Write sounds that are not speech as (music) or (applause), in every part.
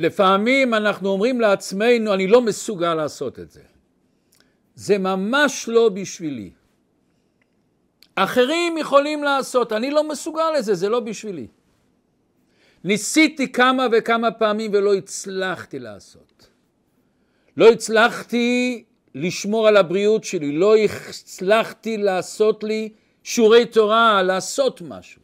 לפעמים אנחנו אומרים לעצמנו, אני לא מסוגל לעשות את זה. זה ממש לא בשבילי. אחרים יכולים לעשות, אני לא מסוגל לזה, זה לא בשבילי. ניסיתי כמה וכמה פעמים ולא הצלחתי לעשות. לא הצלחתי לשמור על הבריאות שלי, לא הצלחתי לעשות לי שיעורי תורה, לעשות משהו.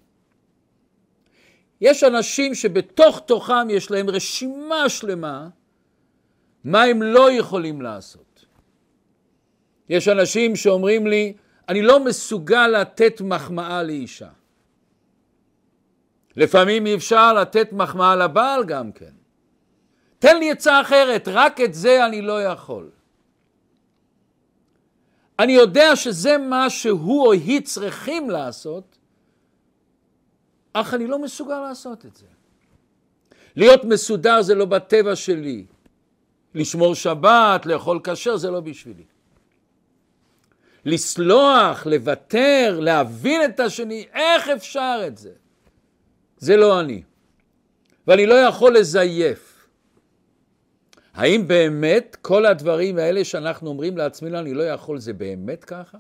יש אנשים שבתוך תוכם יש להם רשימה שלמה מה הם לא יכולים לעשות. יש אנשים שאומרים לי, אני לא מסוגל לתת מחמאה לאישה. לפעמים אי אפשר לתת מחמאה לבעל גם כן. תן לי עצה אחרת, רק את זה אני לא יכול. אני יודע שזה מה שהוא או היא צריכים לעשות, אך אני לא מסוגל לעשות את זה. להיות מסודר זה לא בטבע שלי. לשמור שבת, לאכול כשר, זה לא בשבילי. לסלוח, לוותר, להבין את השני, איך אפשר את זה? זה לא אני. ואני לא יכול לזייף. האם באמת כל הדברים האלה שאנחנו אומרים לעצמנו, אני לא יכול, זה באמת ככה?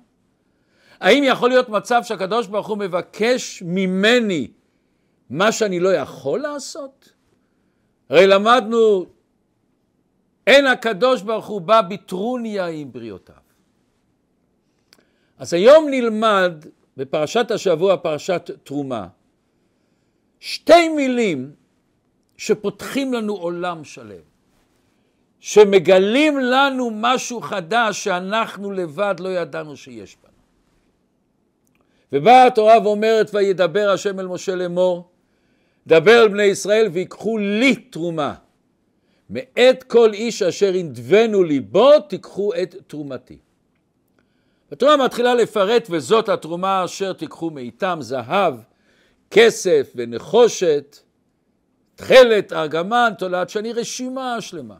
האם יכול להיות מצב שהקדוש ברוך הוא מבקש ממני מה שאני לא יכול לעשות? הרי למדנו, אין הקדוש ברוך הוא בא בטרוניה עם בריאותיו. אז היום נלמד בפרשת השבוע, פרשת תרומה, שתי מילים שפותחים לנו עולם שלם, שמגלים לנו משהו חדש שאנחנו לבד לא ידענו שיש בנו. ובאה התורה ואומרת, וידבר השם אל משה לאמור, דבר אל בני ישראל ויקחו לי תרומה. מאת כל איש אשר ינדבנו ליבו תיקחו את תרומתי. התורה מתחילה לפרט וזאת התרומה אשר תיקחו מאיתם זהב, כסף ונחושת, תכלת, ארגמן, תולעת שני, רשימה שלמה.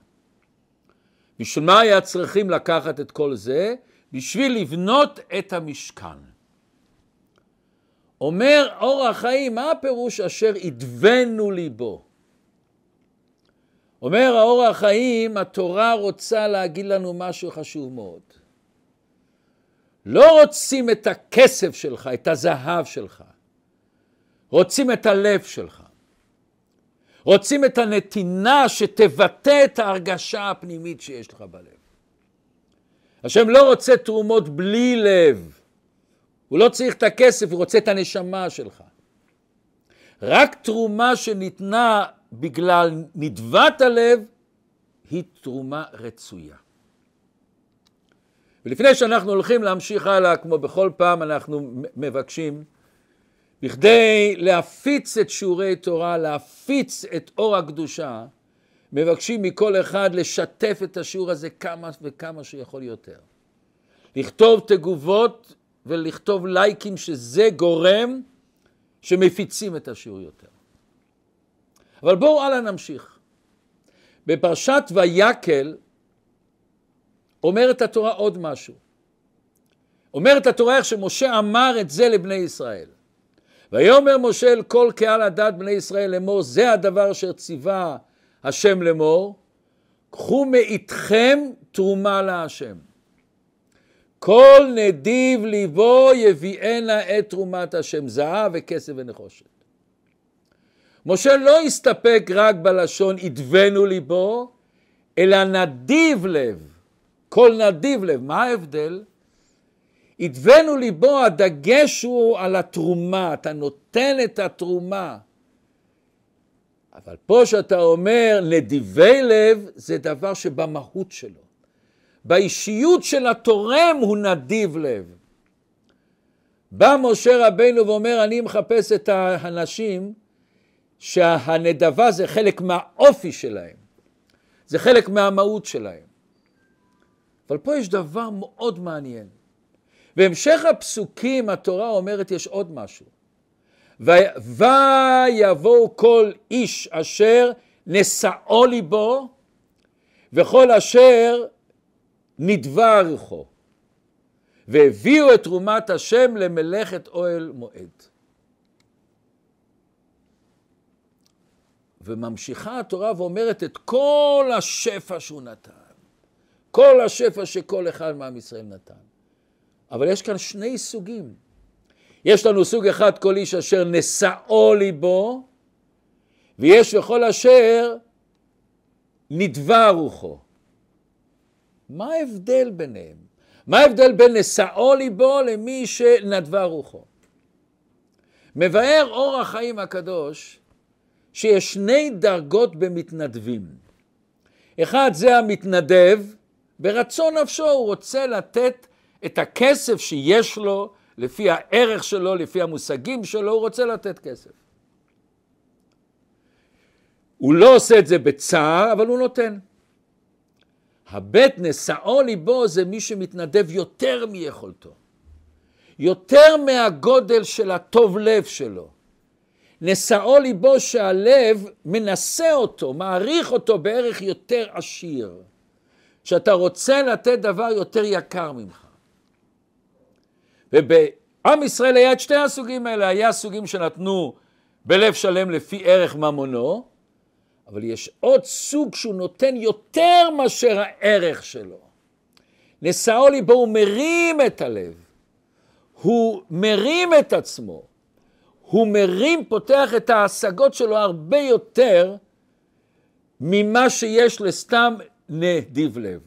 בשביל מה היה צריכים לקחת את כל זה? בשביל לבנות את המשכן. אומר אור החיים, מה הפירוש אשר ידבנו ליבו? אומר האור החיים, התורה רוצה להגיד לנו משהו חשוב מאוד. לא רוצים את הכסף שלך, את הזהב שלך. רוצים את הלב שלך. רוצים את הנתינה שתבטא את ההרגשה הפנימית שיש לך בלב. השם לא רוצה תרומות בלי לב. הוא לא צריך את הכסף, הוא רוצה את הנשמה שלך. רק תרומה שניתנה בגלל נדבת הלב היא תרומה רצויה. ולפני שאנחנו הולכים להמשיך הלאה, כמו בכל פעם אנחנו מבקשים, בכדי להפיץ את שיעורי תורה, להפיץ את אור הקדושה, מבקשים מכל אחד לשתף את השיעור הזה כמה וכמה שיכול יותר. לכתוב תגובות ולכתוב לייקים שזה גורם שמפיצים את השיעור יותר. אבל בואו הלאה נמשיך. בפרשת ויקל אומרת התורה עוד משהו. אומרת התורה איך שמשה אמר את זה לבני ישראל. ויאמר משה אל כל קהל הדת בני ישראל לאמור זה הדבר אשר ציווה השם לאמור קחו מאיתכם תרומה להשם כל נדיב ליבו יביאנה את תרומת השם זהב וכסף ונחושת משה לא הסתפק רק בלשון ידבנו ליבו אלא נדיב לב כל נדיב לב מה ההבדל? הדבנו ליבו, הדגש הוא על התרומה, אתה נותן את התרומה. אבל פה שאתה אומר נדיבי לב, זה דבר שבמהות שלו. באישיות של התורם הוא נדיב לב. בא משה רבינו ואומר, אני מחפש את האנשים שהנדבה זה חלק מהאופי שלהם, זה חלק מהמהות שלהם. אבל פה יש דבר מאוד מעניין. בהמשך הפסוקים התורה אומרת יש עוד משהו. ויבואו כל איש אשר נשאו ליבו וכל אשר נדבה רוחו והביאו את תרומת השם למלאכת אוהל מועד. וממשיכה התורה ואומרת את כל השפע שהוא נתן. כל השפע שכל אחד מעם ישראל נתן. אבל יש כאן שני סוגים. יש לנו סוג אחד, כל איש אשר נשאו ליבו, ויש וכל אשר נדבה רוחו. מה ההבדל ביניהם? מה ההבדל בין נשאו ליבו למי שנדבה רוחו? מבאר אור החיים הקדוש שיש שני דרגות במתנדבים. אחד זה המתנדב, ברצון נפשו הוא רוצה לתת את הכסף שיש לו, לפי הערך שלו, לפי המושגים שלו, הוא רוצה לתת כסף. הוא לא עושה את זה בצער, אבל הוא נותן. הבית נשאו ליבו זה מי שמתנדב יותר מיכולתו, יותר מהגודל של הטוב לב שלו. נשאו ליבו שהלב מנסה אותו, מעריך אותו בערך יותר עשיר, שאתה רוצה לתת דבר יותר יקר ממך. ובעם ישראל היה את שתי הסוגים האלה, היה סוגים שנתנו בלב שלם לפי ערך ממונו, אבל יש עוד סוג שהוא נותן יותר מאשר הערך שלו. נשאו ליבו הוא מרים את הלב, הוא מרים את עצמו, הוא מרים, פותח את ההשגות שלו הרבה יותר ממה שיש לסתם נדיב לב.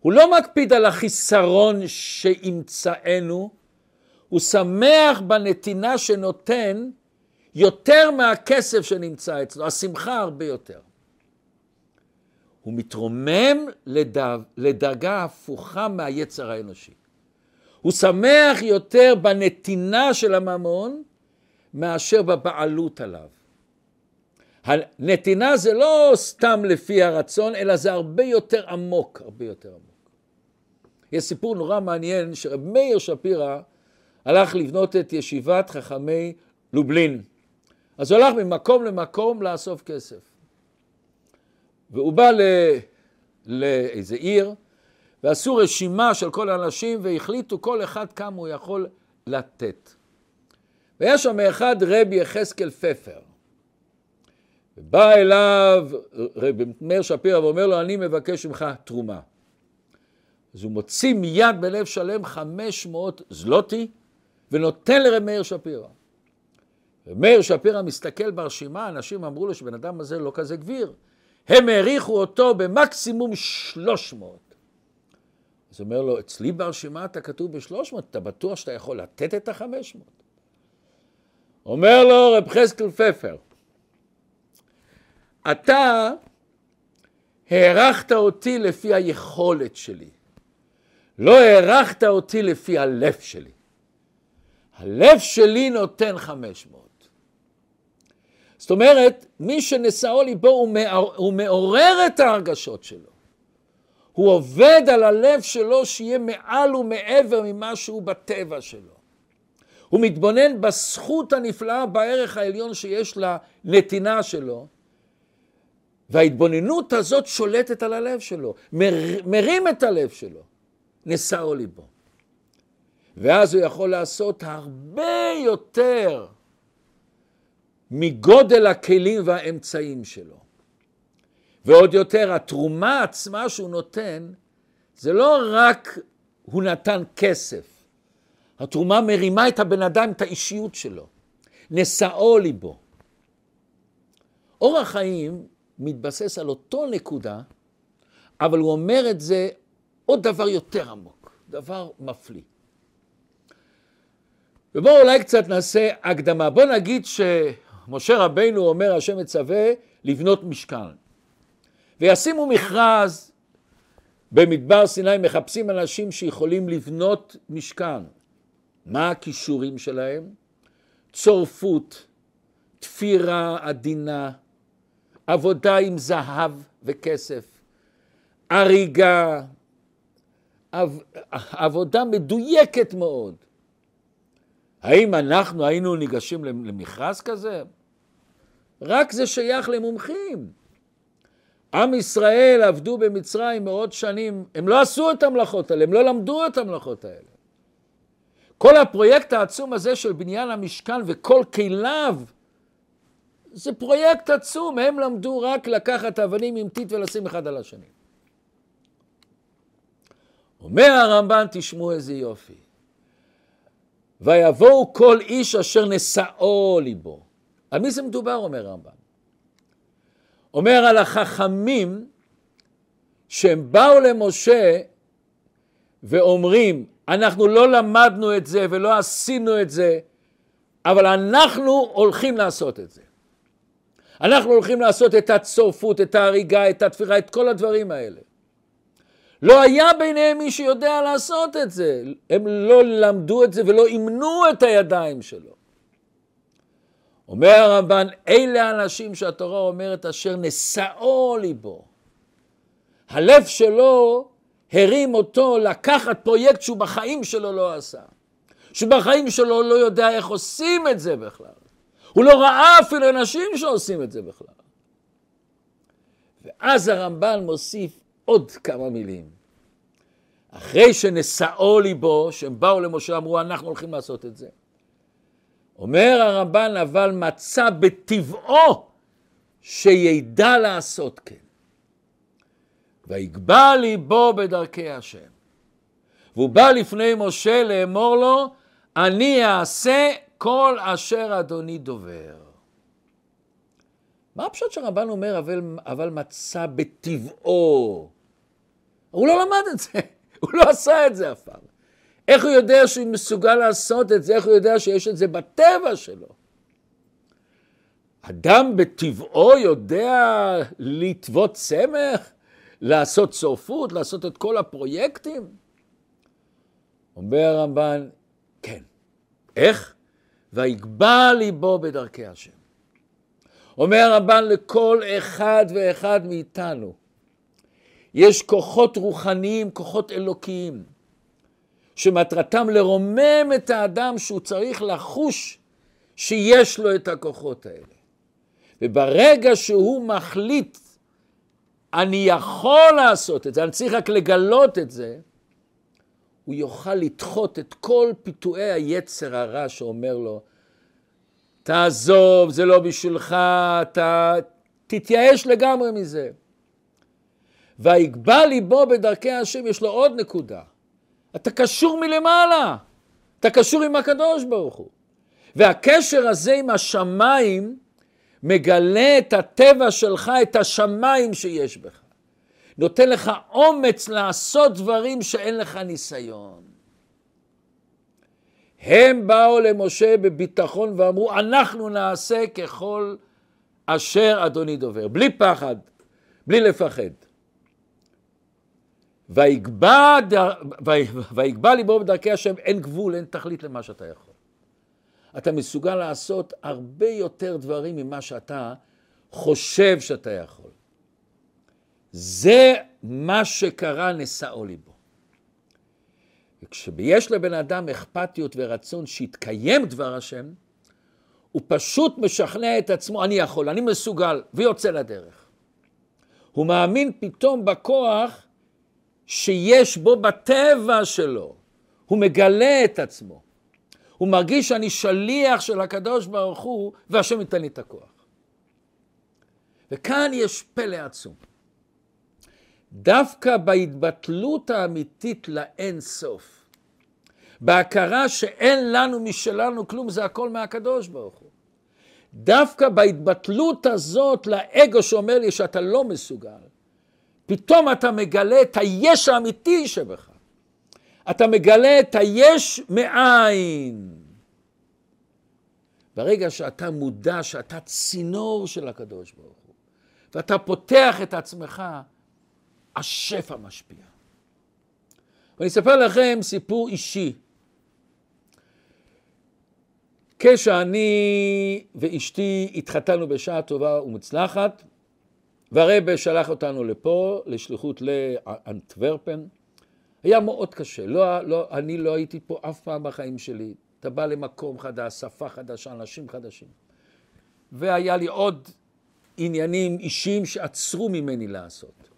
הוא לא מקפיד על החיסרון שימצאנו, הוא שמח בנתינה שנותן יותר מהכסף שנמצא אצלו, השמחה הרבה יותר. הוא מתרומם לדו, לדרגה הפוכה מהיצר האנושי. הוא שמח יותר בנתינה של הממון מאשר בבעלות עליו. הנתינה זה לא סתם לפי הרצון, אלא זה הרבה יותר עמוק, הרבה יותר עמוק. יש סיפור נורא מעניין שרב מאיר שפירא הלך לבנות את ישיבת חכמי לובלין. אז הוא הלך ממקום למקום לאסוף כסף. והוא בא. לאיזה עיר, ועשו רשימה של כל האנשים והחליטו כל אחד כמה הוא יכול לתת. ויש שם אחד רבי יחזקאל פפר. ובא אליו רבי מאיר שפירא ואומר לו, אני מבקש ממך תרומה. אז הוא מוציא מיד בלב שלם 500 זלוטי ונותן לרב מאיר שפירא. ומאיר שפירא מסתכל ברשימה, אנשים אמרו לו שבן אדם הזה לא כזה גביר. הם העריכו אותו במקסימום 300. אז הוא אומר לו, אצלי ברשימה אתה כתוב ב-300, אתה בטוח שאתה יכול לתת את ה-500? אומר לו רב חזקאל פפר, אתה הערכת אותי לפי היכולת שלי. לא הערכת אותי לפי הלב שלי. הלב שלי נותן 500. זאת אומרת, מי שנשאו ליבו הוא, מעור, הוא מעורר את ההרגשות שלו. הוא עובד על הלב שלו שיהיה מעל ומעבר ממה שהוא בטבע שלו. הוא מתבונן בזכות הנפלאה, בערך העליון שיש לנתינה שלו, וההתבוננות הזאת שולטת על הלב שלו, מר, מרים את הלב שלו. נשאו ליבו. ואז הוא יכול לעשות הרבה יותר מגודל הכלים והאמצעים שלו. ועוד יותר, התרומה עצמה שהוא נותן, זה לא רק הוא נתן כסף, התרומה מרימה את הבן אדם, את האישיות שלו. נשאו ליבו. אור החיים מתבסס על אותו נקודה, אבל הוא אומר את זה עוד דבר יותר עמוק, דבר מפליא. ובואו אולי קצת נעשה הקדמה. בואו נגיד שמשה רבינו אומר, השם מצווה לבנות משכן. וישימו מכרז במדבר סיני, מחפשים אנשים שיכולים לבנות משכן. מה הכישורים שלהם? צורפות, תפירה עדינה, עבודה עם זהב וכסף, הריגה, עבודה מדויקת מאוד. האם אנחנו היינו ניגשים למכרז כזה? רק זה שייך למומחים. עם ישראל עבדו במצרים מאות שנים, הם לא עשו את המלאכות האלה, הם לא למדו את המלאכות האלה. כל הפרויקט העצום הזה של בניין המשכן וכל כליו, זה פרויקט עצום, הם למדו רק לקחת אבנים עם טיט ולשים אחד על השני. אומר הרמב"ן, תשמעו איזה יופי. ויבואו כל איש אשר נשאו ליבו. על מי זה מדובר, אומר הרמב"ן? אומר על החכמים שהם באו למשה ואומרים, אנחנו לא למדנו את זה ולא עשינו את זה, אבל אנחנו הולכים לעשות את זה. אנחנו הולכים לעשות את הצורפות, את ההריגה, את התפירה, את כל הדברים האלה. לא היה ביניהם מי שיודע לעשות את זה. הם לא למדו את זה ולא אימנו את הידיים שלו. אומר הרמב"ן, אלה האנשים שהתורה אומרת אשר נשאו ליבו. הלב שלו הרים אותו לקחת פרויקט שהוא בחיים שלו לא עשה. שבחיים שלו לא יודע איך עושים את זה בכלל. הוא לא ראה אפילו אנשים שעושים את זה בכלל. ואז הרמב"ן מוסיף עוד כמה מילים. אחרי שנשאו ליבו, שהם באו למשה, אמרו, אנחנו הולכים לעשות את זה. אומר הרמב"ן, אבל מצא בטבעו שידע לעשות כן. ויגבה ליבו בדרכי השם. והוא בא לפני משה לאמור לו, אני אעשה כל אשר אדוני דובר. מה הפשוט שהרמב"ן אומר, אבל, אבל מצא בטבעו? הוא לא למד את זה, (laughs) הוא לא עשה את זה אף פעם. איך הוא יודע שהוא מסוגל לעשות את זה? איך הוא יודע שיש את זה בטבע שלו? אדם בטבעו יודע לטוות צמח, לעשות צורפות, לעשות את כל הפרויקטים? אומר הרמב"ן, כן. איך? ויגבה ליבו בדרכי השם. אומר הרמב"ן לכל אחד ואחד מאיתנו, יש כוחות רוחניים, כוחות אלוקיים, שמטרתם לרומם את האדם שהוא צריך לחוש שיש לו את הכוחות האלה. וברגע שהוא מחליט, אני יכול לעשות את זה, אני צריך רק לגלות את זה, הוא יוכל לדחות את כל פיתויי היצר הרע שאומר לו, תעזוב, זה לא בשבילך, אתה תתייאש לגמרי מזה. ויגבה ליבו בדרכי השם, יש לו עוד נקודה. אתה קשור מלמעלה, אתה קשור עם הקדוש ברוך הוא. והקשר הזה עם השמיים מגלה את הטבע שלך, את השמיים שיש בך. נותן לך אומץ לעשות דברים שאין לך ניסיון. הם באו למשה בביטחון ואמרו, אנחנו נעשה ככל אשר אדוני דובר, בלי פחד, בלי לפחד. ויגבה, ויגבה ליבו בדרכי השם, אין גבול, אין תכלית למה שאתה יכול. אתה מסוגל לעשות הרבה יותר דברים ממה שאתה חושב שאתה יכול. זה מה שקרה נשאו ליבו. וכשיש לבן אדם אכפתיות ורצון שיתקיים דבר השם, הוא פשוט משכנע את עצמו, אני יכול, אני מסוגל, ויוצא לדרך. הוא מאמין פתאום בכוח שיש בו בטבע שלו. הוא מגלה את עצמו. הוא מרגיש שאני שליח של הקדוש ברוך הוא, והשם ייתן לי את הכוח. וכאן יש פלא עצום. דווקא בהתבטלות האמיתית לאין סוף, בהכרה שאין לנו משלנו כלום, זה הכל מהקדוש ברוך הוא. דווקא בהתבטלות הזאת לאגו שאומר לי שאתה לא מסוגל, פתאום אתה מגלה את היש האמיתי שבך. אתה מגלה את היש מאין. ברגע שאתה מודע שאתה צינור של הקדוש ברוך הוא, ואתה פותח את עצמך, השפע משפיע. ואני אספר לכם סיפור אישי. כשאני ואשתי התחתנו בשעה טובה ומוצלחת, והרבה שלח אותנו לפה, לשליחות לאנטוורפן. היה מאוד קשה, לא, לא, אני לא הייתי פה אף פעם בחיים שלי. אתה בא למקום חדש, שפה חדשה, אנשים חדשים. והיה לי עוד עניינים אישיים שעצרו ממני לעשות.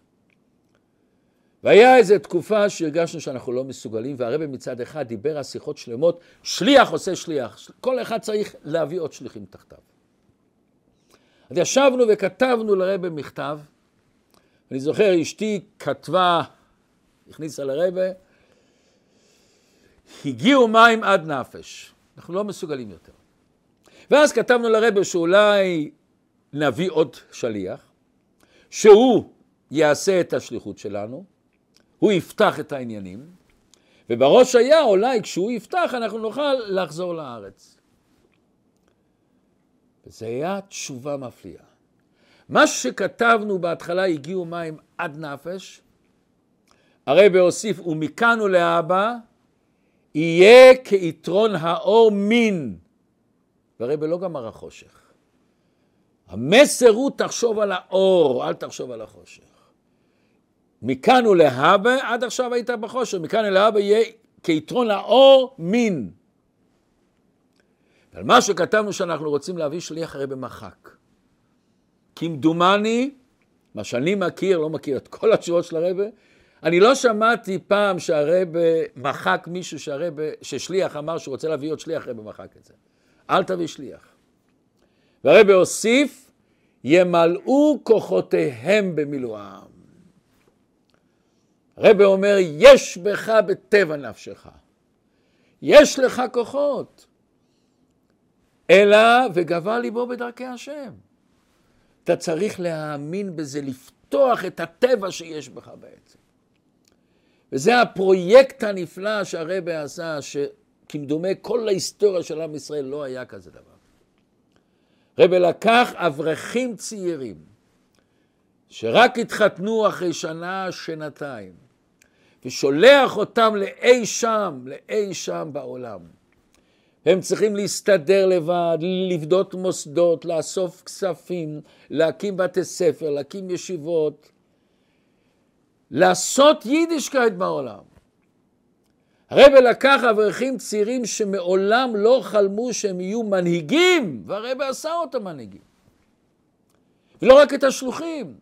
והיה איזו תקופה שהרגשנו שאנחנו לא מסוגלים, והרבא מצד אחד דיבר על שיחות שלמות, שליח עושה שליח, כל אחד צריך להביא עוד שליחים תחתיו. אז ישבנו וכתבנו לרבה מכתב. אני זוכר, אשתי כתבה, הכניסה לרבה, הגיעו מים עד נפש. אנחנו לא מסוגלים יותר. ואז כתבנו לרבה שאולי נביא עוד שליח, שהוא יעשה את השליחות שלנו, הוא יפתח את העניינים, ובראש היה אולי כשהוא יפתח אנחנו נוכל לחזור לארץ. וזו הייתה תשובה מפליאה. מה שכתבנו בהתחלה הגיעו מים עד נפש, הרי בהוסיף ומכאן ולהבא יהיה כיתרון האור מין. והרבה לא גמר החושך. המסר הוא תחשוב על האור, אל תחשוב על החושך. מכאן ולהבא, עד עכשיו היית בחושך, מכאן ולהבא יהיה כיתרון האור מין. על מה שכתבנו שאנחנו רוצים להביא שליח הרי במחק. כמדומני, מה שאני מכיר, לא מכיר את כל התשובות של הרבה, אני לא שמעתי פעם שהרבה מחק מישהו שהרבה, ששליח אמר שהוא רוצה להביא עוד שליח, הרבה מחק את זה. אל תביא שליח. והרבה הוסיף, ימלאו כוחותיהם במילואם. הרבה אומר, יש בך בטבע נפשך. יש לך כוחות. אלא וגבה ליבו בדרכי השם. אתה צריך להאמין בזה, לפתוח את הטבע שיש בך בעצם. וזה הפרויקט הנפלא שהרבה עשה, שכמדומה כל ההיסטוריה של עם ישראל לא היה כזה דבר. רבה לקח אברכים צעירים, שרק התחתנו אחרי שנה, שנתיים, ושולח אותם לאי שם, לאי שם בעולם. הם צריכים להסתדר לבד, לבדות מוסדות, לאסוף כספים, להקים בתי ספר, להקים ישיבות, לעשות יידישקייט בעולם. הרב לקח אברכים צעירים שמעולם לא חלמו שהם יהיו מנהיגים, והרב עשה אותם מנהיגים. ולא רק את השלוחים.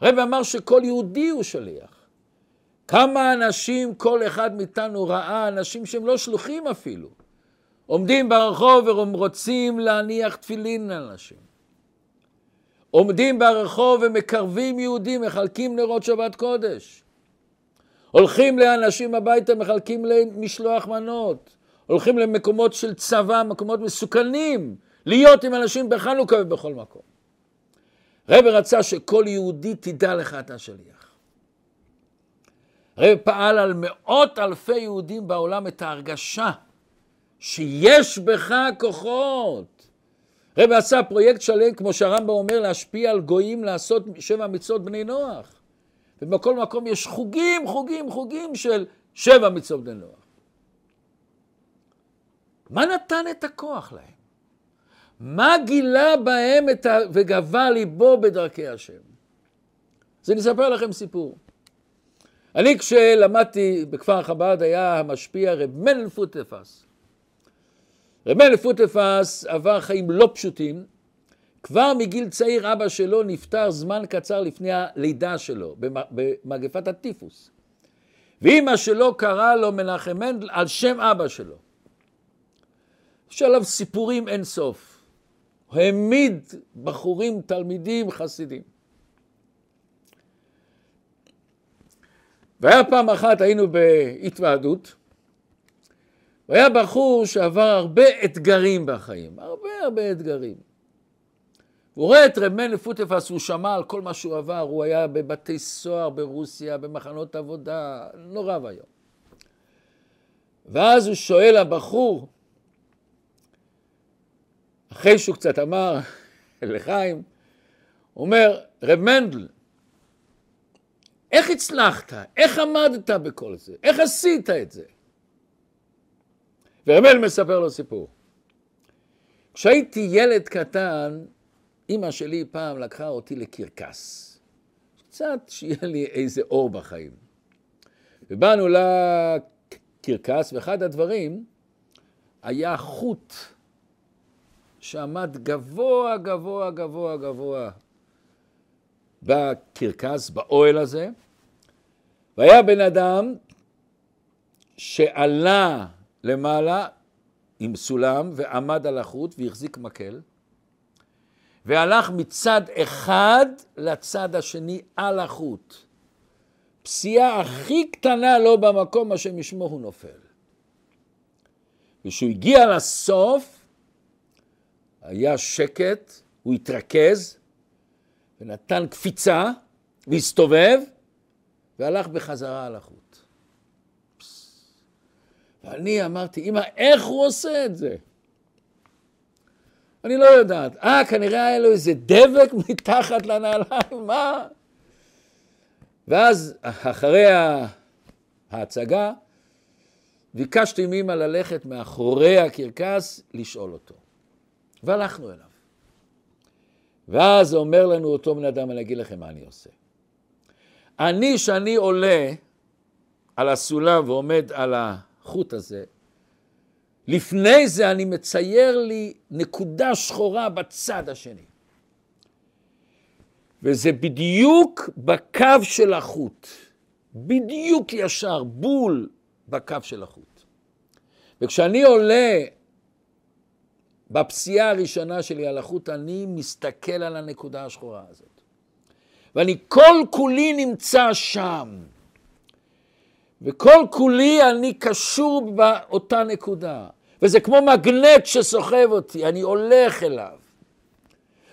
הרב אמר שכל יהודי הוא שליח. כמה אנשים כל אחד מאיתנו ראה, אנשים שהם לא שלוחים אפילו. עומדים ברחוב ורוצים להניח תפילין לאנשים. עומדים ברחוב ומקרבים יהודים, מחלקים נרות שבת קודש. הולכים לאנשים הביתה, מחלקים להם משלוח מנות. הולכים למקומות של צבא, מקומות מסוכנים, להיות עם אנשים בחנוכה ובכל מקום. רבי רצה שכל יהודי תדע לך אתה שליח. רבי פעל על מאות אלפי יהודים בעולם את ההרגשה שיש בך כוחות. רבי עשה פרויקט שלם, כמו שהרמב"ם אומר, להשפיע על גויים לעשות שבע מצוות בני נוח. ובכל מקום יש חוגים, חוגים, חוגים של שבע מצוות בני נוח. מה נתן את הכוח להם? מה גילה בהם ה... וגבה ליבו בדרכי השם? אז אני אספר לכם סיפור. אני כשלמדתי בכפר חב"ד היה המשפיע רב מנל פוטפס. רב מנל פוטפס עבר חיים לא פשוטים. כבר מגיל צעיר אבא שלו נפטר זמן קצר לפני הלידה שלו, במגפת הטיפוס. ואימא שלו קרא לו מנחם מנדל על שם אבא שלו. יש עליו סיפורים אין סוף. הוא העמיד בחורים, תלמידים, חסידים. והיה פעם אחת, היינו בהתוועדות, והיה בחור שעבר הרבה אתגרים בחיים, הרבה הרבה אתגרים. הוא רואה את רב מנל פוטפס, הוא שמע על כל מה שהוא עבר, הוא היה בבתי סוהר ברוסיה, במחנות עבודה, נורא ואיום. ואז הוא שואל הבחור, אחרי שהוא קצת אמר (laughs) לחיים, הוא אומר, רב מנדל, איך הצלחת? איך עמדת בכל זה? איך עשית את זה? ורמל מספר לו סיפור. כשהייתי ילד קטן, אימא שלי פעם לקחה אותי לקרקס. קצת שיהיה לי איזה אור בחיים. ובאנו לקרקס, ואחד הדברים היה חוט שעמד גבוה, גבוה, גבוה, גבוה בקרקס, באוהל הזה, והיה בן אדם שעלה למעלה עם סולם ועמד על החוט והחזיק מקל, והלך מצד אחד לצד השני על החוט. פסיעה הכי קטנה לא במקום, השם ישמור, הוא נופל. וכשהוא הגיע לסוף, היה שקט, הוא התרכז, ונתן קפיצה, והסתובב, והלך בחזרה על החוט. ואני אמרתי, אמא, איך הוא עושה את זה? אני לא יודעת. אה, כנראה היה לו איזה דבק מתחת לנעליים, מה? ואז אחרי ההצגה, ביקשתי מאמא ללכת מאחורי הקרקס לשאול אותו. והלכנו אליו. ואז אומר לנו אותו בן אדם, אני אגיד לכם מה אני עושה. אני, שאני עולה על הסולם ועומד על החוט הזה, לפני זה אני מצייר לי נקודה שחורה בצד השני. וזה בדיוק בקו של החוט, בדיוק ישר, בול בקו של החוט. וכשאני עולה בפסיעה הראשונה שלי על החוט, אני מסתכל על הנקודה השחורה הזאת. ואני כל כולי נמצא שם. וכל כולי אני קשור באותה נקודה. וזה כמו מגנט שסוחב אותי, אני הולך אליו.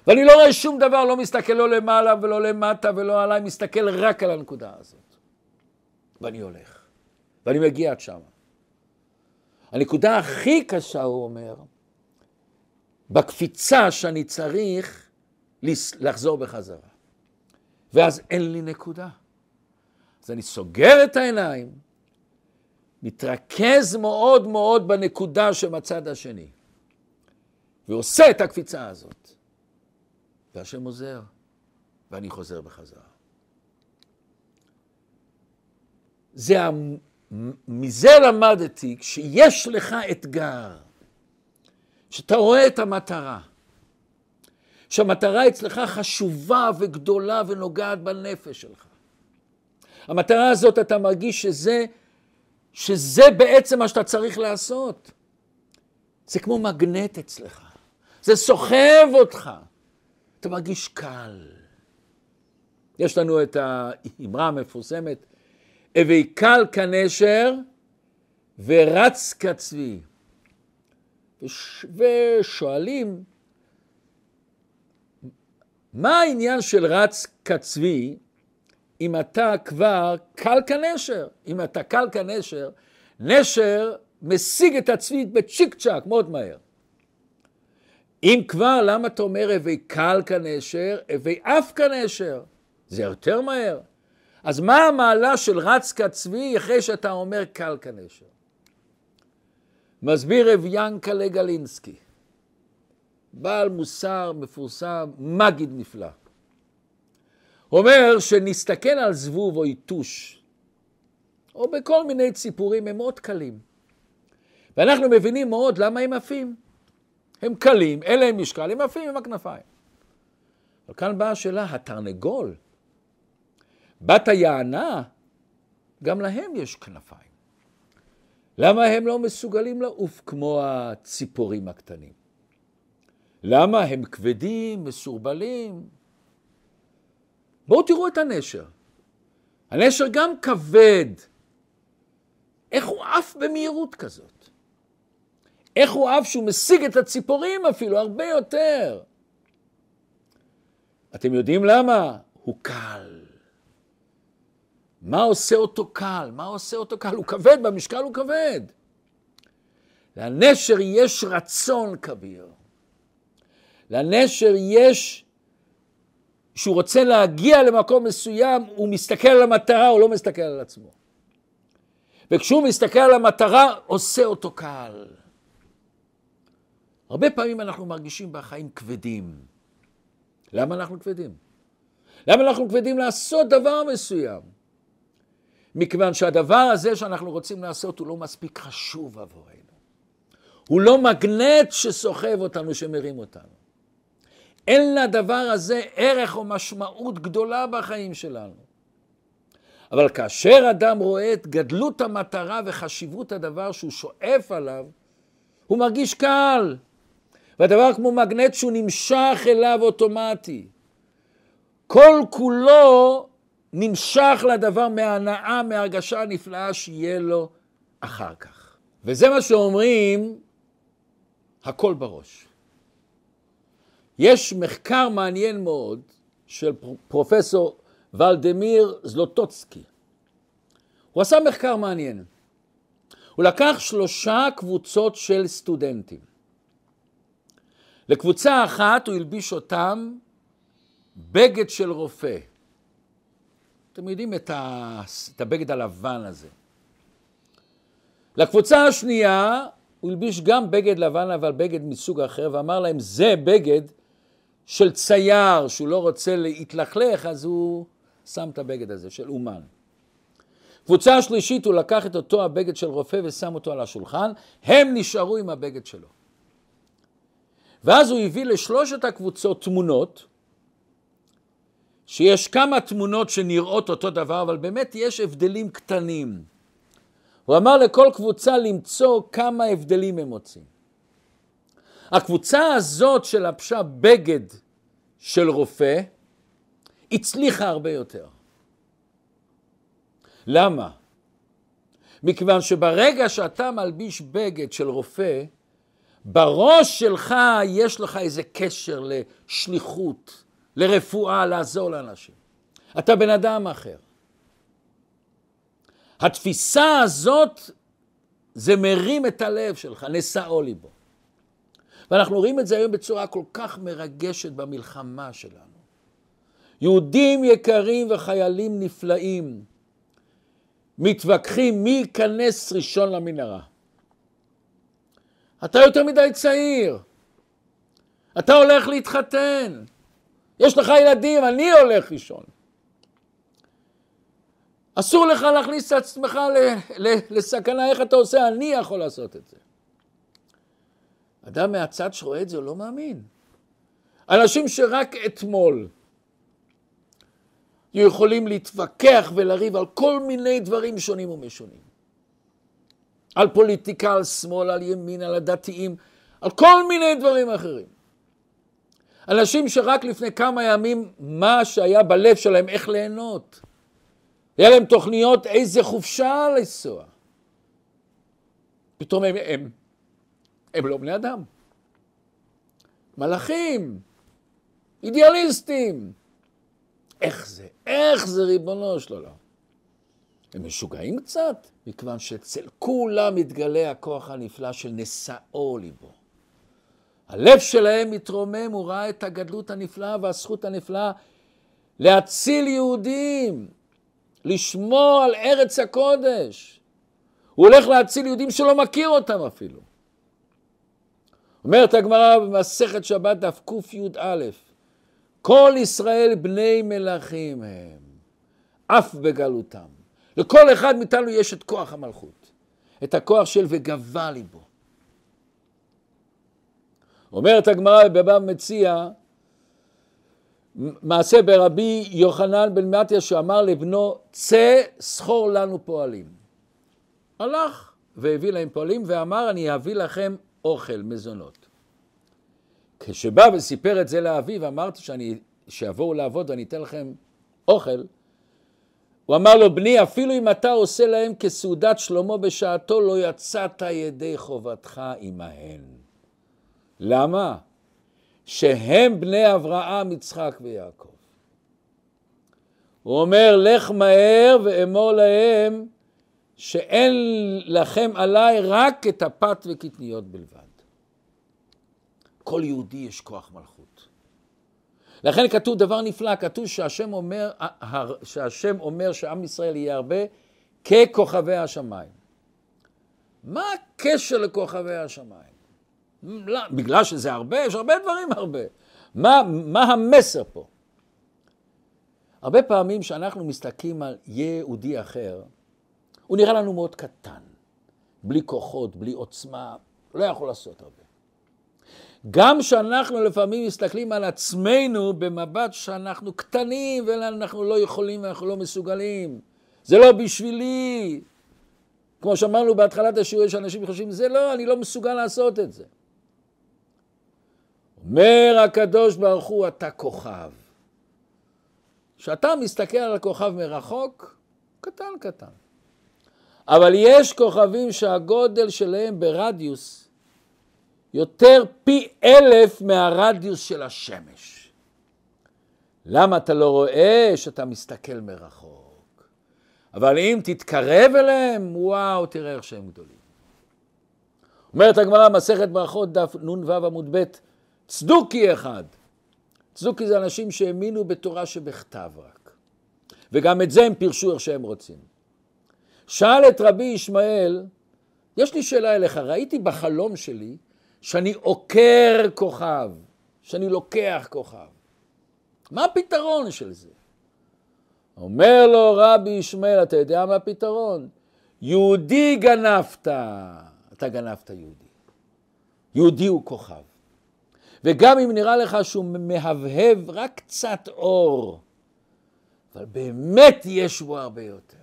ואני לא רואה שום דבר, לא מסתכל לא למעלה ולא למטה ולא עליי, מסתכל רק על הנקודה הזאת. ואני הולך. ואני מגיע עד שם. הנקודה הכי קשה, הוא אומר, בקפיצה שאני צריך לחזור בחזרה. ואז אין לי נקודה. אני סוגר את העיניים, מתרכז מאוד מאוד בנקודה שבצד השני, ועושה את הקפיצה הזאת. והשם עוזר, ואני חוזר בחזרה. זה, מזה למדתי, כשיש לך אתגר, שאתה רואה את המטרה, שהמטרה אצלך חשובה וגדולה ונוגעת בנפש שלך. המטרה הזאת, אתה מרגיש שזה, שזה בעצם מה שאתה צריך לעשות. זה כמו מגנט אצלך, זה סוחב אותך. אתה מרגיש קל. יש לנו את האמרה המפורסמת, הווי קל כנשר ורץ כצבי. וש... ושואלים, מה העניין של רץ כצבי אם אתה כבר קל כנשר? אם אתה קל כנשר, נשר משיג את הצבי בצ'יק צ'אק מאוד מהר. אם כבר, למה אתה אומר הווי קל כנשר, הווי אף כנשר? זה יותר מהר. אז מה המעלה של רץ כצבי אחרי שאתה אומר קל כנשר? מסביר רב ינקלה גלינסקי, בעל מוסר מפורסם, מגיד נפלא. אומר שנסתכל על זבוב או יתוש, או בכל מיני ציפורים, הם מאוד קלים. ואנחנו מבינים מאוד למה הם עפים. הם קלים, אין להם משקל, הם עפים עם הכנפיים. אבל כאן באה השאלה, התרנגול, בת היענה, גם להם יש כנפיים. למה הם לא מסוגלים לעוף כמו הציפורים הקטנים? למה הם כבדים, מסורבלים? בואו תראו את הנשר. הנשר גם כבד. איך הוא עף במהירות כזאת? איך הוא אהב שהוא משיג את הציפורים אפילו, הרבה יותר. אתם יודעים למה? הוא קל. מה עושה אותו קל? מה עושה אותו קל? הוא כבד, במשקל הוא כבד. לנשר יש רצון כביר. לנשר יש, כשהוא רוצה להגיע למקום מסוים, הוא מסתכל על המטרה, הוא לא מסתכל על עצמו. וכשהוא מסתכל על המטרה, עושה אותו קל. הרבה פעמים אנחנו מרגישים בחיים כבדים. למה אנחנו כבדים? למה אנחנו כבדים לעשות דבר מסוים? מכיוון שהדבר הזה שאנחנו רוצים לעשות הוא לא מספיק חשוב עבורנו. הוא לא מגנט שסוחב אותנו, שמרים אותנו. אין לדבר הזה ערך או משמעות גדולה בחיים שלנו. אבל כאשר אדם רואה את גדלות המטרה וחשיבות הדבר שהוא שואף עליו, הוא מרגיש קל. והדבר כמו מגנט שהוא נמשך אליו אוטומטי. כל כולו נמשך לדבר מההנאה, מההרגשה הנפלאה שיהיה לו אחר כך. וזה מה שאומרים, הכל בראש. יש מחקר מעניין מאוד של פרופסור ולדמיר זלוטוצקי. הוא עשה מחקר מעניין. הוא לקח שלושה קבוצות של סטודנטים. לקבוצה אחת הוא הלביש אותם בגד של רופא. אתם יודעים את, ה... את הבגד הלבן הזה. לקבוצה השנייה הוא הלביש גם בגד לבן אבל בגד מסוג אחר ואמר להם זה בגד של צייר שהוא לא רוצה להתלכלך אז הוא שם את הבגד הזה של אומן. קבוצה שלישית הוא לקח את אותו הבגד של רופא ושם אותו על השולחן, הם נשארו עם הבגד שלו. ואז הוא הביא לשלושת הקבוצות תמונות, שיש כמה תמונות שנראות אותו דבר, אבל באמת יש הבדלים קטנים. הוא אמר לכל קבוצה למצוא כמה הבדלים הם מוצאים. הקבוצה הזאת שלבשה בגד של רופא, הצליחה הרבה יותר. למה? מכיוון שברגע שאתה מלביש בגד של רופא, בראש שלך יש לך איזה קשר לשליחות, לרפואה, לעזור לאנשים. אתה בן אדם אחר. התפיסה הזאת, זה מרים את הלב שלך, נשאו ליבו. ואנחנו רואים את זה היום בצורה כל כך מרגשת במלחמה שלנו. יהודים יקרים וחיילים נפלאים מתווכחים מי ייכנס ראשון למנהרה. אתה יותר מדי צעיר, אתה הולך להתחתן, יש לך ילדים, אני הולך ראשון. אסור לך להכניס את עצמך לסכנה, איך אתה עושה? אני יכול לעשות את זה. אדם מהצד שרואה את זה, לא מאמין. אנשים שרק אתמול יכולים להתווכח ולריב על כל מיני דברים שונים ומשונים. על פוליטיקה, על שמאל, על ימין, על הדתיים, על כל מיני דברים אחרים. אנשים שרק לפני כמה ימים, מה שהיה בלב שלהם, איך ליהנות. היה להם תוכניות איזה חופשה לנסוע. פתאום הם, הם, הם לא בני אדם. מלאכים, אידיאליסטים. איך זה? איך זה ריבונו של עולם? הם משוגעים קצת, מכיוון שאצל כולם מתגלה הכוח הנפלא של נשאו ליבו. הלב שלהם מתרומם, הוא ראה את הגדלות הנפלאה והזכות הנפלאה להציל יהודים, לשמור על ארץ הקודש. הוא הולך להציל יהודים שלא מכיר אותם אפילו. אומרת הגמרא במסכת שבת דף קי"א, כל ישראל בני מלכים הם, אף בגלותם. לכל אחד מאיתנו יש את כוח המלכות, את הכוח של וגבה ליבו. אומרת הגמרא בבבא מציע, מעשה ברבי יוחנן בן מתיה שאמר לבנו, צא סחור לנו פועלים. הלך והביא להם פועלים ואמר, אני אביא לכם אוכל, מזונות. כשבא וסיפר את זה לאביו, אמרתי שאני, שיבואו לעבוד ואני אתן לכם אוכל, הוא אמר לו, בני, אפילו אם אתה עושה להם כסעודת שלמה בשעתו, לא יצאת ידי חובתך עמהן. למה? שהם בני אברהם, יצחק ויעקב. הוא אומר, לך מהר ואמור להם שאין לכם עליי רק את הפת וקטניות בלבד. כל יהודי יש כוח מלכות. לכן כתוב דבר נפלא, כתוב שהשם אומר, שהשם אומר שעם ישראל יהיה הרבה ככוכבי השמיים. מה הקשר לכוכבי השמיים? לא, בגלל שזה הרבה, יש הרבה דברים הרבה. מה, מה המסר פה? הרבה פעמים כשאנחנו מסתכלים על יהודי אחר, הוא נראה לנו מאוד קטן, בלי כוחות, בלי עוצמה, לא יכול לעשות הרבה. גם כשאנחנו לפעמים מסתכלים על עצמנו במבט שאנחנו קטנים ואנחנו לא יכולים ואנחנו לא מסוגלים. זה לא בשבילי. כמו שאמרנו בהתחלת השיעור, יש אנשים שחושבים, זה לא, אני לא מסוגל לעשות את זה. אומר הקדוש ברוך הוא, אתה כוכב. כשאתה מסתכל על הכוכב מרחוק, קטן קטן. אבל יש כוכבים שהגודל שלהם ברדיוס יותר פי אלף מהרדיוס של השמש. למה אתה לא רואה שאתה מסתכל מרחוק? אבל אם תתקרב אליהם, וואו, תראה איך שהם גדולים. אומרת הגמרא, מסכת ברכות, דף נ"ו עמוד ב', צדוקי אחד. צדוקי זה אנשים שהאמינו בתורה שבכתב רק. וגם את זה הם פירשו איך שהם רוצים. שאל את רבי ישמעאל, יש לי שאלה אליך, ראיתי בחלום שלי שאני עוקר כוכב, שאני לוקח כוכב. מה הפתרון של זה? אומר לו רבי ישמעאל, אתה יודע מה הפתרון? יהודי גנבת, אתה גנבת יהודי. יהודי הוא כוכב. וגם אם נראה לך שהוא מהבהב רק קצת אור, אבל באמת יש בו הרבה יותר.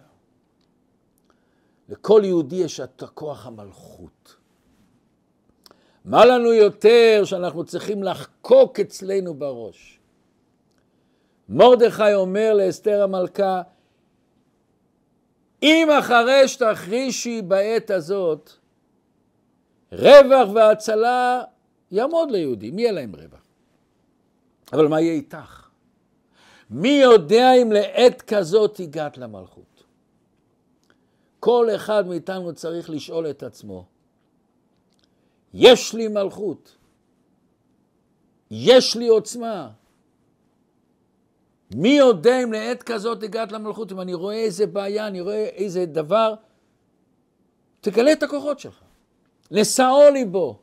לכל יהודי יש את הכוח המלכות. מה לנו יותר שאנחנו צריכים לחקוק אצלנו בראש? מרדכי אומר לאסתר המלכה, אם אחרי שתחרישי בעת הזאת, רווח והצלה יעמוד ליהודים, יהיה להם רווח? אבל מה יהיה איתך? מי יודע אם לעת כזאת הגעת למלכות? כל אחד מאיתנו צריך לשאול את עצמו, יש לי מלכות, יש לי עוצמה. מי יודע אם לעת כזאת הגעת למלכות, אם אני רואה איזה בעיה, אני רואה איזה דבר, תגלה את הכוחות שלך. נשאו ליבו.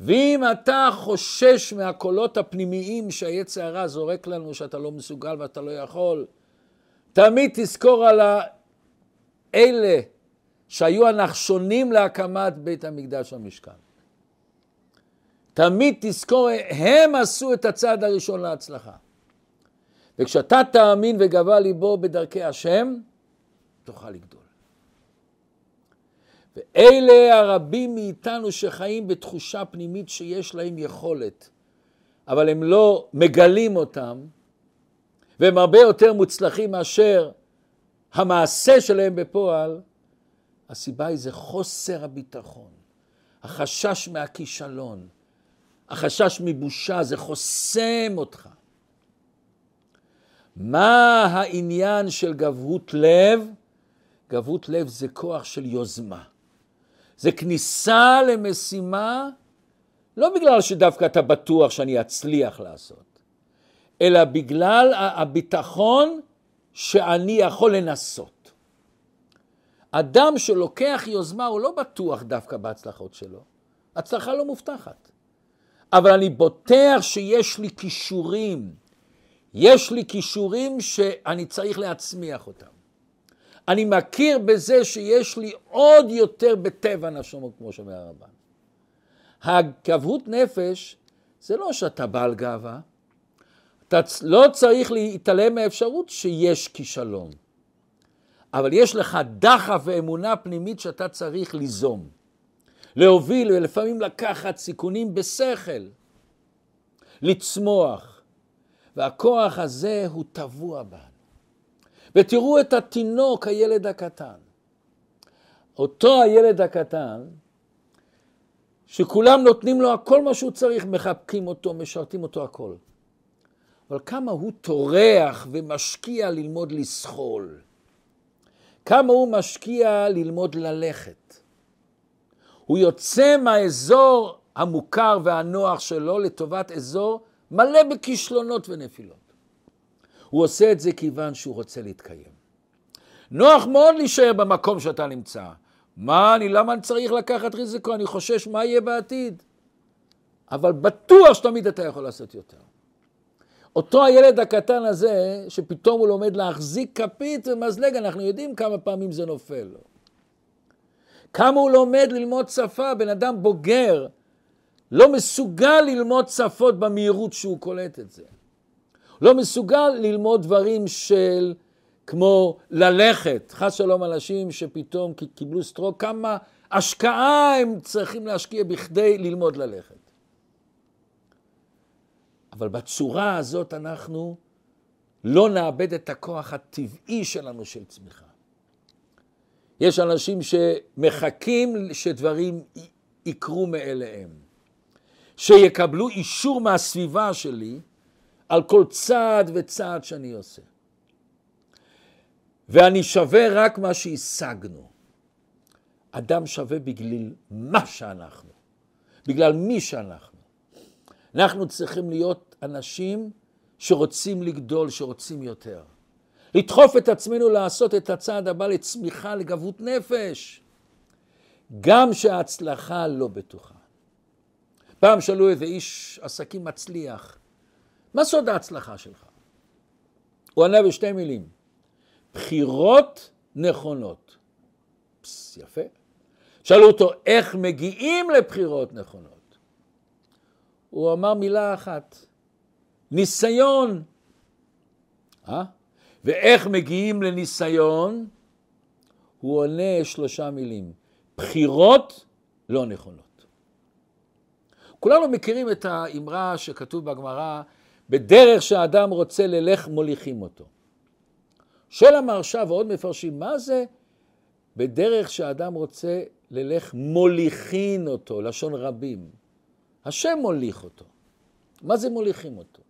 ואם אתה חושש מהקולות הפנימיים שהיצע הרע זורק לנו, שאתה לא מסוגל ואתה לא יכול, תמיד תזכור על האלה שהיו הנחשונים להקמת בית המקדש המשכן. תמיד תזכור, הם עשו את הצעד הראשון להצלחה. וכשאתה תאמין וגבה ליבו בדרכי השם, תוכל לגדול. ואלה הרבים מאיתנו שחיים בתחושה פנימית שיש להם יכולת, אבל הם לא מגלים אותם, והם הרבה יותר מוצלחים מאשר המעשה שלהם בפועל, הסיבה היא זה חוסר הביטחון, החשש מהכישלון, החשש מבושה, זה חוסם אותך. מה העניין של גבהות לב? גבהות לב זה כוח של יוזמה. זה כניסה למשימה, לא בגלל שדווקא אתה בטוח שאני אצליח לעשות, אלא בגלל הביטחון שאני יכול לנסות. אדם שלוקח יוזמה הוא לא בטוח דווקא בהצלחות שלו. הצלחה לא מובטחת. אבל אני בוטח שיש לי כישורים. יש לי כישורים שאני צריך להצמיח אותם. אני מכיר בזה שיש לי עוד יותר בטבע נפשו, כמו שאומר הרמב"ן. הגבהות נפש זה לא שאתה בעל גאווה, אתה לא צריך להתעלם מהאפשרות שיש כישלון, אבל יש לך דחף ואמונה פנימית שאתה צריך ליזום, להוביל ולפעמים לקחת סיכונים בשכל, לצמוח, והכוח הזה הוא טבוע בנו. ותראו את התינוק, הילד הקטן. אותו הילד הקטן, שכולם נותנים לו הכל מה שהוא צריך, מחבקים אותו, משרתים אותו הכל. אבל כמה הוא טורח ומשקיע ללמוד לסחול. כמה הוא משקיע ללמוד ללכת. הוא יוצא מהאזור המוכר והנוח שלו לטובת אזור מלא בכישלונות ונפילות. הוא עושה את זה כיוון שהוא רוצה להתקיים. נוח מאוד להישאר במקום שאתה נמצא. מה אני, למה אני צריך לקחת ריזיקו? אני חושש מה יהיה בעתיד. אבל בטוח שתמיד אתה יכול לעשות יותר. אותו הילד הקטן הזה, שפתאום הוא לומד להחזיק כפית ומזלג, אנחנו יודעים כמה פעמים זה נופל לו. כמה הוא לומד ללמוד שפה, בן אדם בוגר, לא מסוגל ללמוד שפות במהירות שהוא קולט את זה. לא מסוגל ללמוד דברים של כמו ללכת, חס שלום אנשים שפתאום קיבלו סטרוק, כמה השקעה הם צריכים להשקיע בכדי ללמוד ללכת. אבל בצורה הזאת אנחנו לא נאבד את הכוח הטבעי שלנו של צמיחה. יש אנשים שמחכים שדברים יקרו מאליהם, שיקבלו אישור מהסביבה שלי על כל צעד וצעד שאני עושה. ואני שווה רק מה שהשגנו. אדם שווה בגלל מה שאנחנו, בגלל מי שאנחנו. אנחנו צריכים להיות אנשים שרוצים לגדול, שרוצים יותר. לדחוף את עצמנו לעשות את הצעד הבא לצמיחה, לגבות נפש. גם שההצלחה לא בטוחה. פעם שאלו איזה איש עסקים מצליח, מה סוד ההצלחה שלך? הוא ענה בשתי מילים, בחירות נכונות. פס, יפה. שאלו אותו, איך מגיעים לבחירות נכונות? הוא אמר מילה אחת, ניסיון. אה? ואיך מגיעים לניסיון? הוא עונה שלושה מילים, בחירות לא נכונות. כולנו מכירים את האמרה שכתוב בגמרא, בדרך שהאדם רוצה ללך מוליכים אותו. שואל המרשה ועוד מפרשים, מה זה בדרך שהאדם רוצה ללך מוליכין אותו, לשון רבים? השם מוליך אותו. מה זה מוליכים אותו?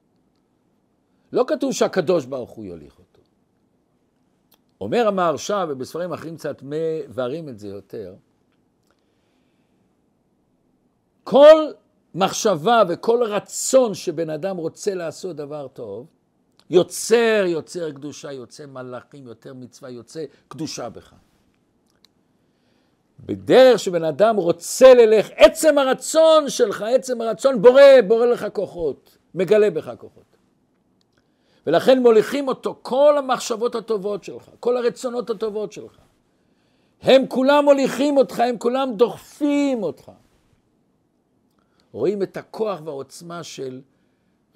לא כתוב שהקדוש ברוך הוא יוליך אותו. אומר המהרש"א, ובספרים אחרים קצת מבארים את זה יותר, כל מחשבה וכל רצון שבן אדם רוצה לעשות דבר טוב, יוצר, יוצר קדושה, יוצא מלאכים, יותר מצווה, יוצא קדושה בך. בדרך שבן אדם רוצה ללך, עצם הרצון שלך, עצם הרצון בורא, בורא לך כוחות, מגלה בך כוחות. ולכן מוליכים אותו כל המחשבות הטובות שלך, כל הרצונות הטובות שלך. הם כולם מוליכים אותך, הם כולם דוחפים אותך. רואים את הכוח והעוצמה של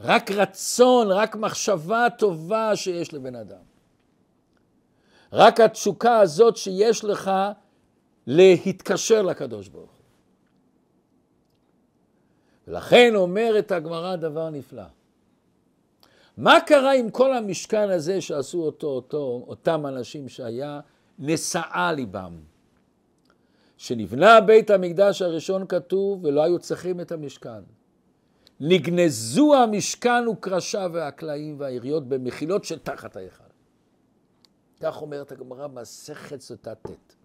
רק רצון, רק מחשבה טובה שיש לבן אדם. רק התשוקה הזאת שיש לך להתקשר לקדוש ברוך הוא. ולכן אומרת הגמרא דבר נפלא. מה קרה עם כל המשכן הזה שעשו אותו, אותו אותם אנשים שהיה נשאה ליבם? שנבנה בית המקדש הראשון כתוב ולא היו צריכים את המשכן. נגנזו המשכן וקרשיו והקלעים והיריות במחילות של תחת ההיכל. כך אומרת הגמרא מסכת סוטה ט'.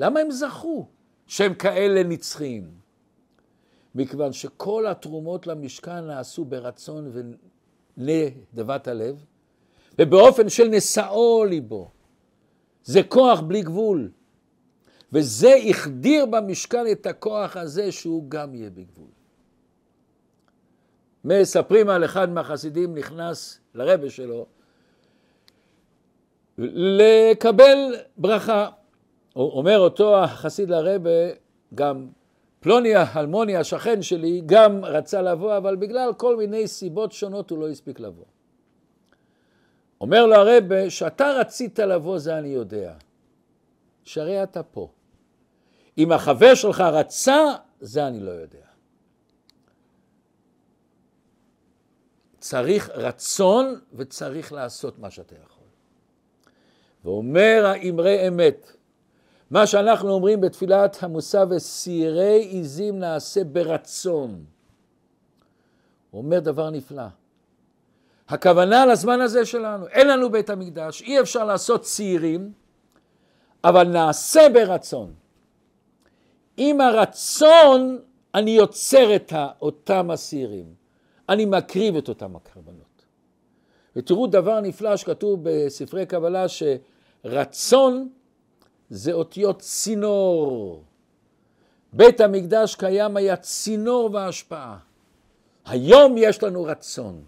למה הם זכו שהם כאלה נצחיים? מכיוון שכל התרומות למשכן נעשו ברצון ונדבת הלב, ובאופן של נשאו ליבו. זה כוח בלי גבול. וזה החדיר במשכן את הכוח הזה שהוא גם יהיה בגבול. מספרים על אחד מהחסידים נכנס לרבה שלו לקבל ברכה. אומר אותו החסיד לרבה, גם פלוני האלמוני השכן שלי גם רצה לבוא, אבל בגלל כל מיני סיבות שונות הוא לא הספיק לבוא. אומר לו הרבה, שאתה רצית לבוא זה אני יודע, שהרי אתה פה. אם החבר שלך רצה, זה אני לא יודע. צריך רצון וצריך לעשות מה שאתה יכול. ואומר האמרי אמת, מה שאנחנו אומרים בתפילת המוסף וסירי עיזים נעשה ברצון. הוא אומר דבר נפלא. הכוונה לזמן הזה שלנו, אין לנו בית המקדש, אי אפשר לעשות צעירים, אבל נעשה ברצון. עם הרצון אני יוצר את אותם אסירים, אני מקריב את אותם הקרבנות. ותראו דבר נפלא שכתוב בספרי קבלה שרצון זה אותיות צינור. בית המקדש קיים היה צינור והשפעה. היום יש לנו רצון,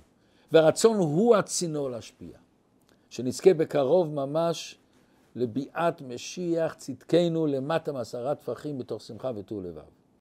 והרצון הוא הצינור להשפיע. שנזכה בקרוב ממש לביאת משיח צדקנו למטה מעשרה טפחים בתוך שמחה וטור לבב.